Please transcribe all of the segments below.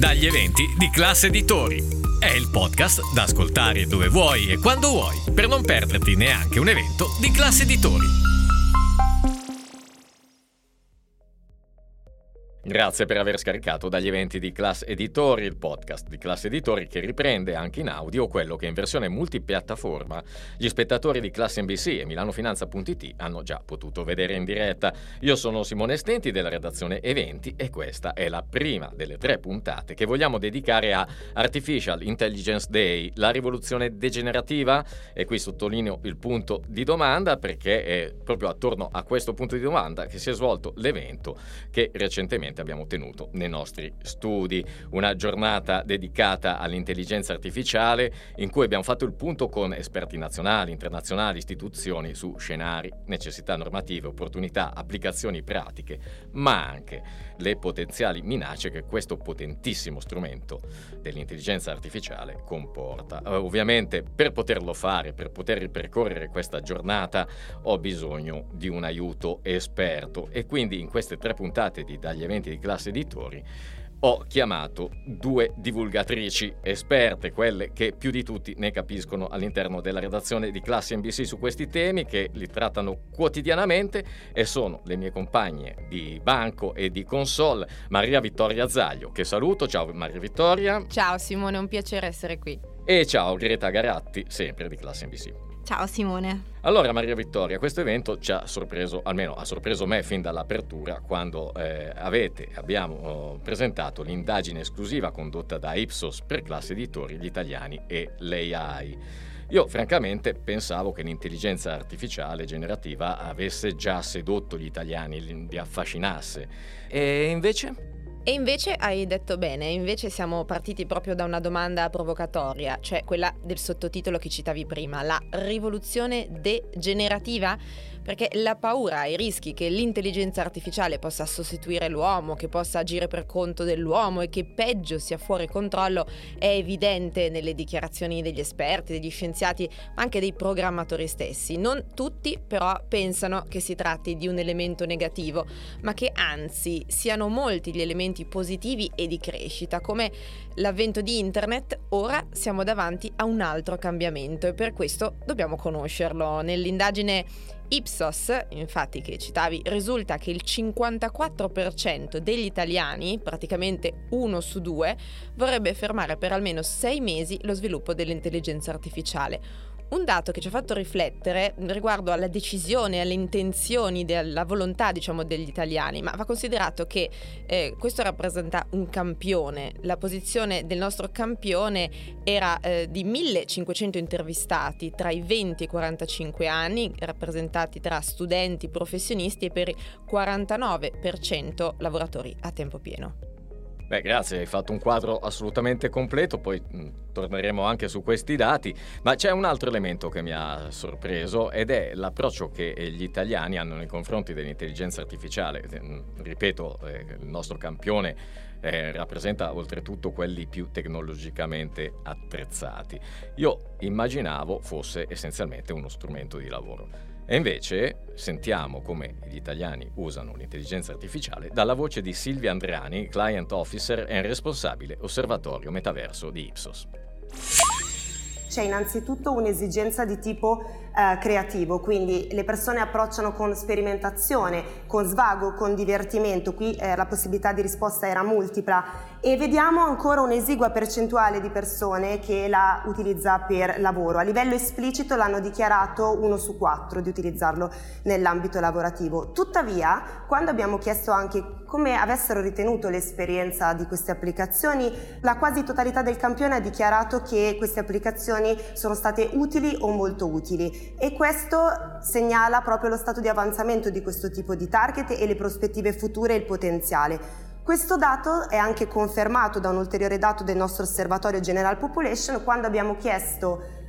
dagli eventi di Classe Editori. È il podcast da ascoltare dove vuoi e quando vuoi, per non perderti neanche un evento di Classe Editori. Grazie per aver scaricato dagli eventi di Class Editori, il podcast di Class Editori che riprende anche in audio quello che in versione multipiattaforma gli spettatori di Class NBC e milanofinanza.it hanno già potuto vedere in diretta. Io sono Simone Stenti della redazione Eventi e questa è la prima delle tre puntate che vogliamo dedicare a Artificial Intelligence Day, la rivoluzione degenerativa e qui sottolineo il punto di domanda perché è proprio attorno a questo punto di domanda che si è svolto l'evento che recentemente recentemente abbiamo tenuto nei nostri studi. Una giornata dedicata all'intelligenza artificiale in cui abbiamo fatto il punto con esperti nazionali, internazionali, istituzioni su scenari, necessità normative, opportunità, applicazioni pratiche, ma anche le potenziali minacce che questo potentissimo strumento dell'intelligenza artificiale comporta. Uh, ovviamente per poterlo fare, per poter ripercorrere questa giornata, ho bisogno di un aiuto esperto e quindi in queste tre puntate di Dagli eventi di classe editori ho chiamato due divulgatrici esperte, quelle che più di tutti ne capiscono all'interno della redazione di Classe NBC su questi temi, che li trattano quotidianamente e sono le mie compagne di banco e di console, Maria Vittoria Zaglio, che saluto. Ciao Maria Vittoria. Ciao Simone, un piacere essere qui. E ciao Greta Garatti, sempre di Classe NBC. Ciao Simone. Allora Maria Vittoria, questo evento ci ha sorpreso, almeno ha sorpreso me fin dall'apertura, quando eh, avete, abbiamo oh, presentato l'indagine esclusiva condotta da Ipsos per classe editori, gli italiani e l'AI. Io francamente pensavo che l'intelligenza artificiale generativa avesse già sedotto gli italiani, li affascinasse. E invece? E invece hai detto bene, invece siamo partiti proprio da una domanda provocatoria, cioè quella del sottotitolo che citavi prima, la rivoluzione degenerativa? Perché la paura e i rischi che l'intelligenza artificiale possa sostituire l'uomo, che possa agire per conto dell'uomo e che peggio sia fuori controllo è evidente nelle dichiarazioni degli esperti, degli scienziati, ma anche dei programmatori stessi. Non tutti però pensano che si tratti di un elemento negativo, ma che anzi siano molti gli elementi positivi e di crescita, come l'avvento di internet, ora siamo davanti a un altro cambiamento e per questo dobbiamo conoscerlo. Nell'indagine Ipsos, infatti che citavi, risulta che il 54% degli italiani, praticamente uno su due, vorrebbe fermare per almeno sei mesi lo sviluppo dell'intelligenza artificiale un dato che ci ha fatto riflettere riguardo alla decisione, alle intenzioni, alla volontà diciamo, degli italiani, ma va considerato che eh, questo rappresenta un campione. La posizione del nostro campione era eh, di 1500 intervistati tra i 20 e i 45 anni, rappresentati tra studenti, professionisti e per il 49% lavoratori a tempo pieno. Beh, grazie, hai fatto un quadro assolutamente completo, poi mh, mm, torneremo anche su questi dati, ma c'è un altro elemento che mi ha sorpreso ed è l'approccio che gli italiani hanno nei confronti dell'intelligenza artificiale. Mm, ripeto, eh, il nostro campione eh, rappresenta oltretutto quelli più tecnologicamente attrezzati. Io immaginavo fosse essenzialmente uno strumento di lavoro. E invece sentiamo come gli italiani usano l'intelligenza artificiale dalla voce di Silvia Andreani, client officer e responsabile osservatorio metaverso di Ipsos. C'è innanzitutto un'esigenza di tipo eh, creativo, quindi le persone approcciano con sperimentazione, con svago, con divertimento, qui eh, la possibilità di risposta era multipla e vediamo ancora un'esigua percentuale di persone che la utilizza per lavoro. A livello esplicito l'hanno dichiarato uno su quattro di utilizzarlo nell'ambito lavorativo. Tuttavia, quando abbiamo chiesto anche come avessero ritenuto l'esperienza di queste applicazioni, la quasi totalità del campione ha dichiarato che queste applicazioni sono state utili o molto utili e questo segnala proprio lo stato di avanzamento di questo tipo di target e le prospettive future e il potenziale. Questo dato è anche confermato da un ulteriore dato del nostro osservatorio General Population quando abbiamo chiesto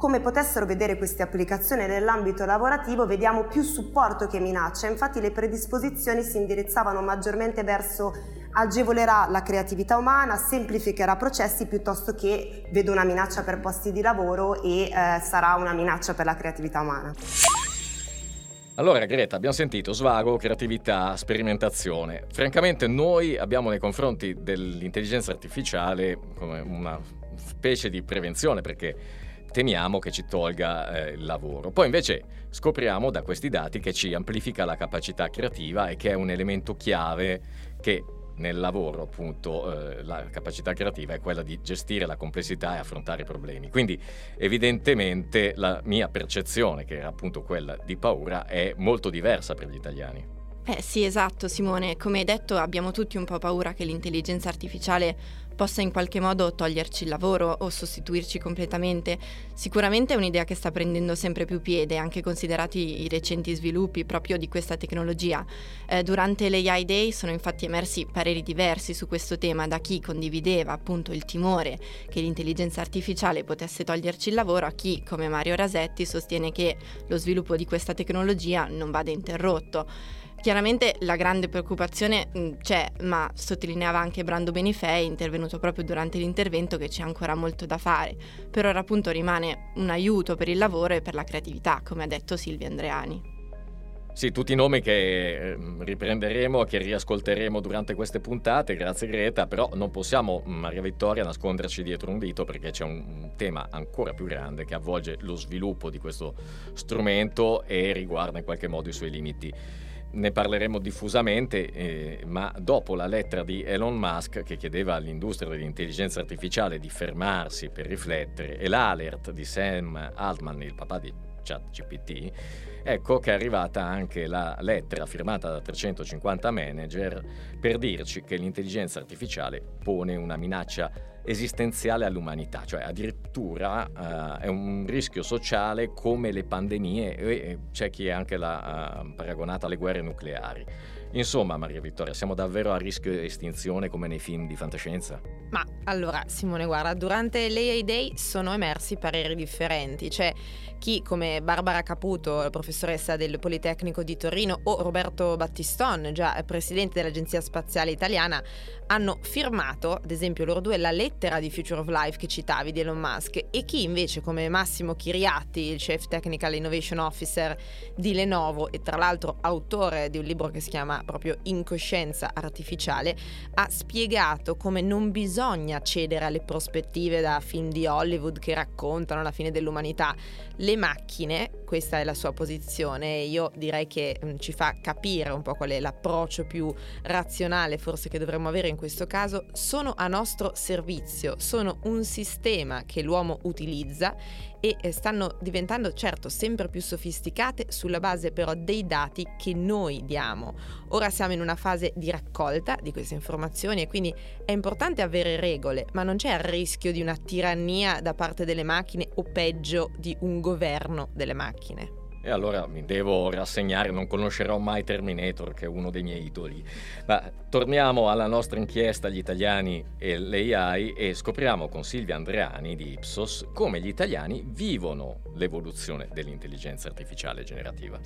come potessero vedere queste applicazioni nell'ambito lavorativo, vediamo più supporto che minaccia, infatti le predisposizioni si indirizzavano maggiormente verso agevolerà la creatività umana, semplificherà processi piuttosto che vedo una minaccia per posti di lavoro e eh, sarà una minaccia per la creatività umana. Allora Greta, abbiamo sentito svago, creatività, sperimentazione. Francamente noi abbiamo nei confronti dell'intelligenza artificiale come una specie di prevenzione perché temiamo che ci tolga eh, il lavoro. Poi invece scopriamo da questi dati che ci amplifica la capacità creativa e che è un elemento chiave che nel lavoro appunto eh, la capacità creativa è quella di gestire la complessità e affrontare i problemi. Quindi evidentemente la mia percezione, che era appunto quella di paura, è molto diversa per gli italiani. Eh sì, esatto Simone, come hai detto abbiamo tutti un po' paura che l'intelligenza artificiale possa in qualche modo toglierci il lavoro o sostituirci completamente. Sicuramente è un'idea che sta prendendo sempre più piede, anche considerati i recenti sviluppi proprio di questa tecnologia. Eh, durante l'AI Day sono infatti emersi pareri diversi su questo tema da chi condivideva appunto il timore che l'intelligenza artificiale potesse toglierci il lavoro a chi, come Mario Rasetti, sostiene che lo sviluppo di questa tecnologia non vada interrotto. Chiaramente la grande preoccupazione mm, c'è, ma sottolineava anche Brando Benifei, intervenuto proprio durante l'intervento, che c'è ancora molto da fare. Per ora appunto rimane un aiuto per il lavoro e per la creatività, come ha detto Silvia Andreani. Sì, tutti i nomi che ehm, riprenderemo che riascolteremo durante queste puntate, grazie Greta, però non possiamo, Maria Vittoria, nasconderci dietro un dito perché c'è un tema ancora più grande che avvolge lo sviluppo di questo strumento e riguarda in qualche modo i suoi limiti ne parleremo diffusamente, eh, ma dopo la lettera di Elon Musk che chiedeva all'industria dell'intelligenza artificiale di fermarsi per riflettere e l'alert di Sam Altman, il papà di ChatGPT, ecco che è arrivata anche la lettera firmata da 350 manager per dirci che l'intelligenza artificiale pone una minaccia esistenziale all'umanità, cioè addirittura uh, è un rischio sociale come le pandemie e c'è chi è anche la, uh, paragonata alle guerre nucleari. Insomma, Maria Vittoria, siamo davvero a rischio estinzione come nei film di fantascienza? Ma allora, Simone, guarda, durante l'AI Day sono emersi pareri differenti. C'è chi, come Barbara Caputo, professoressa del Politecnico di Torino, o Roberto Battiston, già presidente dell'Agenzia Spaziale Italiana, hanno firmato, ad esempio loro due, la lettera di Future of Life che citavi di Elon Musk e chi invece come Massimo Chiriatti, il Chief Technical Innovation Officer di Lenovo e tra l'altro autore di un libro che si chiama proprio Incoscienza Artificiale, ha spiegato come non bisogna cedere alle prospettive da film di Hollywood che raccontano la fine dell'umanità. Le macchine, questa è la sua posizione e io direi che mm, ci fa capire un po' qual è l'approccio più razionale forse che dovremmo avere in questo caso sono a nostro servizio, sono un sistema che l'uomo utilizza e eh, stanno diventando certo sempre più sofisticate sulla base però dei dati che noi diamo. Ora siamo in una fase di raccolta di queste informazioni e quindi è importante avere regole, ma non c'è il rischio di una tirannia da parte delle macchine o peggio di un governo delle macchine. E allora mi devo rassegnare, non conoscerò mai Terminator, che è uno dei miei idoli. Ma torniamo alla nostra inchiesta Gli italiani e l'AI e scopriamo con Silvia Andreani di Ipsos come gli italiani vivono l'evoluzione dell'intelligenza artificiale generativa.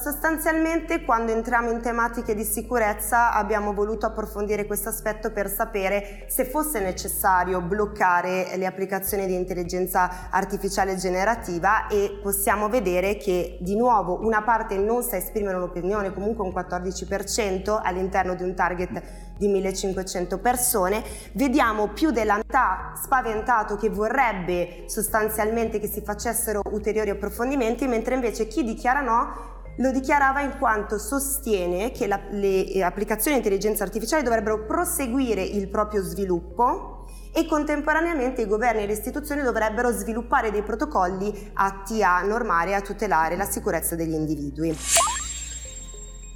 Sostanzialmente quando entriamo in tematiche di sicurezza abbiamo voluto approfondire questo aspetto per sapere se fosse necessario bloccare le applicazioni di intelligenza artificiale generativa e possiamo vedere che di nuovo una parte non sa esprimere un'opinione, comunque un 14% all'interno di un target di 1500 persone, vediamo più della metà spaventato che vorrebbe sostanzialmente che si facessero ulteriori approfondimenti, mentre invece chi dichiara no lo dichiarava in quanto sostiene che la, le applicazioni di intelligenza artificiale dovrebbero proseguire il proprio sviluppo e contemporaneamente i governi e le istituzioni dovrebbero sviluppare dei protocolli atti a normare e a tutelare la sicurezza degli individui.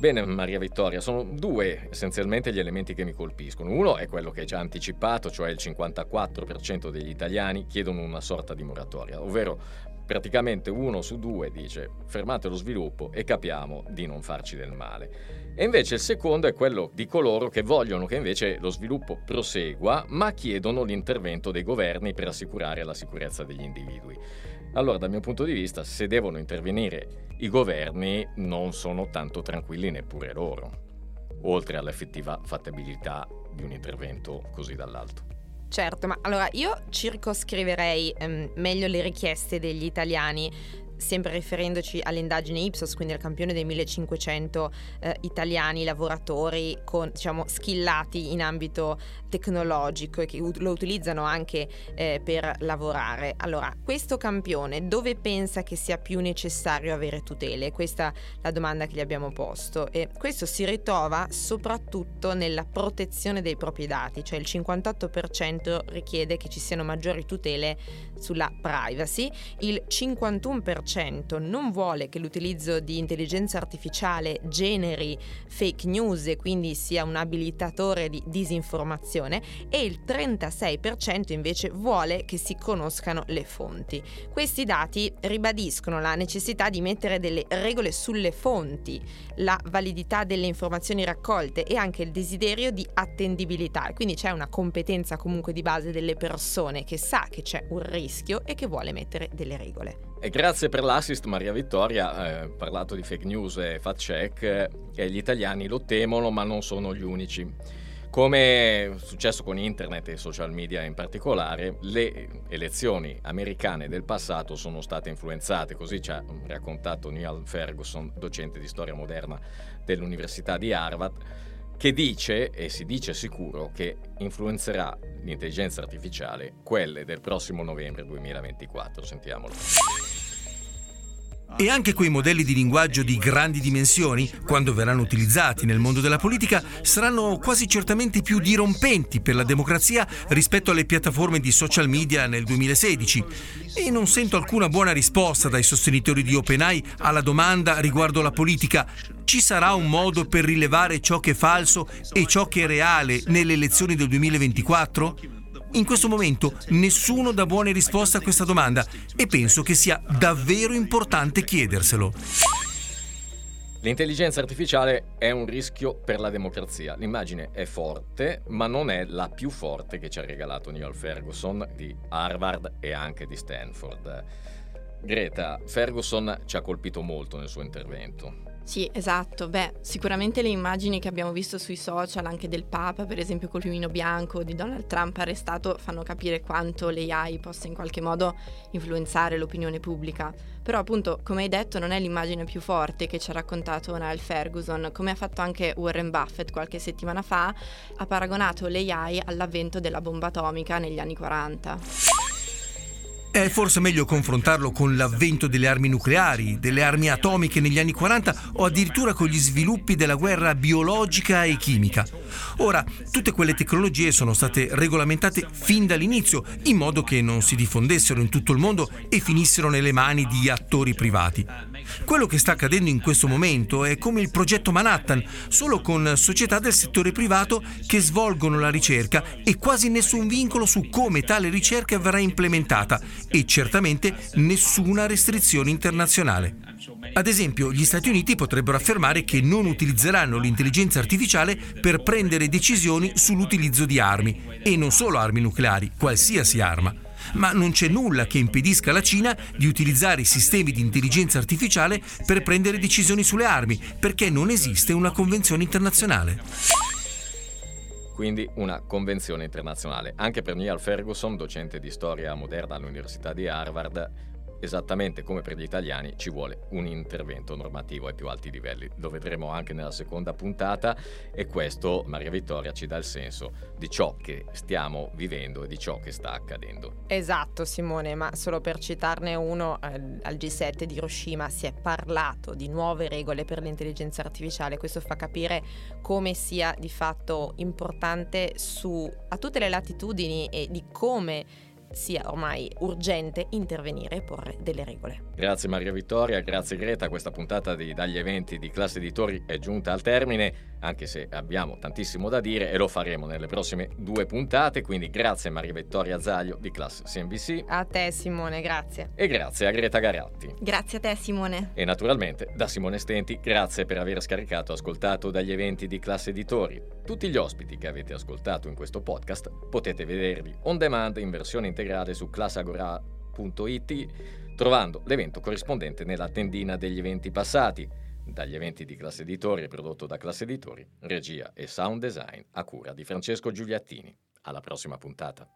Bene Maria Vittoria, sono due essenzialmente gli elementi che mi colpiscono. Uno è quello che hai già anticipato, cioè il 54% degli italiani chiedono una sorta di moratoria, ovvero praticamente uno su due dice fermate lo sviluppo e capiamo di non farci del male. E invece il secondo è quello di coloro che vogliono che invece lo sviluppo prosegua, ma chiedono l'intervento dei governi per assicurare la sicurezza degli individui. Allora, dal mio punto di vista, se devono intervenire i governi, non sono tanto tranquilli neppure loro, oltre all'effettiva fattibilità di un intervento così dall'alto. Certo, ma allora io circoscriverei ehm, meglio le richieste degli italiani sempre riferendoci all'indagine Ipsos, quindi al campione dei 1500 eh, italiani lavoratori con, diciamo, skillati in ambito tecnologico e che lo utilizzano anche eh, per lavorare. Allora, questo campione dove pensa che sia più necessario avere tutele? Questa è la domanda che gli abbiamo posto e questo si ritrova soprattutto nella protezione dei propri dati, cioè il 58% richiede che ci siano maggiori tutele sulla privacy, il 51% non vuole che l'utilizzo di intelligenza artificiale generi fake news e quindi sia un abilitatore di disinformazione e il 36% invece vuole che si conoscano le fonti. Questi dati ribadiscono la necessità di mettere delle regole sulle fonti, la validità delle informazioni raccolte e anche il desiderio di attendibilità. Quindi c'è una competenza comunque di base delle persone che sa che c'è un rischio e che vuole mettere delle regole. E grazie per l'assist Maria Vittoria, eh, parlato di fake news e fact check, eh, gli italiani lo temono ma non sono gli unici. Come è successo con internet e social media in particolare, le elezioni americane del passato sono state influenzate, così ci ha raccontato Neil Ferguson, docente di storia moderna dell'Università di Harvard, che dice, e si dice sicuro, che influenzerà l'intelligenza artificiale quelle del prossimo novembre 2024. Sentiamolo. E anche quei modelli di linguaggio di grandi dimensioni, quando verranno utilizzati nel mondo della politica, saranno quasi certamente più dirompenti per la democrazia rispetto alle piattaforme di social media nel 2016. E non sento alcuna buona risposta dai sostenitori di OpenAI alla domanda riguardo la politica. Ci sarà un modo per rilevare ciò che è falso e ciò che è reale nelle elezioni del 2024? In questo momento nessuno dà buone risposte a questa domanda e penso che sia davvero importante chiederselo. L'intelligenza artificiale è un rischio per la democrazia. L'immagine è forte, ma non è la più forte che ci ha regalato Neil Ferguson di Harvard e anche di Stanford. Greta, Ferguson ci ha colpito molto nel suo intervento. Sì, esatto. Beh, sicuramente le immagini che abbiamo visto sui social, anche del Papa, per esempio col lumino bianco, di Donald Trump arrestato, fanno capire quanto l'AI possa in qualche modo influenzare l'opinione pubblica. Però appunto, come hai detto, non è l'immagine più forte che ci ha raccontato Niall Ferguson, come ha fatto anche Warren Buffett qualche settimana fa, ha paragonato l'AI all'avvento della bomba atomica negli anni 40. È forse meglio confrontarlo con l'avvento delle armi nucleari, delle armi atomiche negli anni 40 o addirittura con gli sviluppi della guerra biologica e chimica. Ora, tutte quelle tecnologie sono state regolamentate fin dall'inizio in modo che non si diffondessero in tutto il mondo e finissero nelle mani di attori privati. Quello che sta accadendo in questo momento è come il progetto Manhattan, solo con società del settore privato che svolgono la ricerca e quasi nessun vincolo su come tale ricerca verrà implementata e certamente nessuna restrizione internazionale. Ad esempio, gli Stati Uniti potrebbero affermare che non utilizzeranno l'intelligenza artificiale per prendere decisioni sull'utilizzo di armi, e non solo armi nucleari, qualsiasi arma. Ma non c'è nulla che impedisca alla Cina di utilizzare i sistemi di intelligenza artificiale per prendere decisioni sulle armi, perché non esiste una convenzione internazionale quindi una convenzione internazionale. Anche per Neil Ferguson, docente di storia moderna all'Università di Harvard, esattamente come per gli italiani ci vuole un intervento normativo ai più alti livelli. Lo vedremo anche nella seconda puntata e questo, Maria Vittoria, ci dà il senso di ciò che stiamo vivendo e di ciò che sta accadendo. Esatto Simone, ma solo per citarne uno, eh, al G7 di Hiroshima si è parlato di nuove regole per l'intelligenza artificiale, questo fa capire come sia di fatto importante su, a tutte le latitudini e di come sia ormai urgente intervenire e porre delle regole. Grazie Maria Vittoria, grazie Greta, questa puntata di Dagli eventi di Classe Editori è giunta al termine, anche se abbiamo tantissimo da dire e lo faremo nelle prossime due puntate, quindi grazie Maria Vittoria Zaglio di Classe CNBC. A te Simone, grazie. E grazie a Greta Garatti. Grazie a te Simone. E naturalmente da Simone Stenti, grazie per aver scaricato e ascoltato Dagli eventi di Classe Editori. Tutti gli ospiti che avete ascoltato in questo podcast potete vederli on demand in versione integrale su classagora.it trovando l'evento corrispondente nella tendina degli eventi passati, dagli eventi di Classe Editori prodotto da Classe Editori, regia e sound design a cura di Francesco Giuliattini. Alla prossima puntata.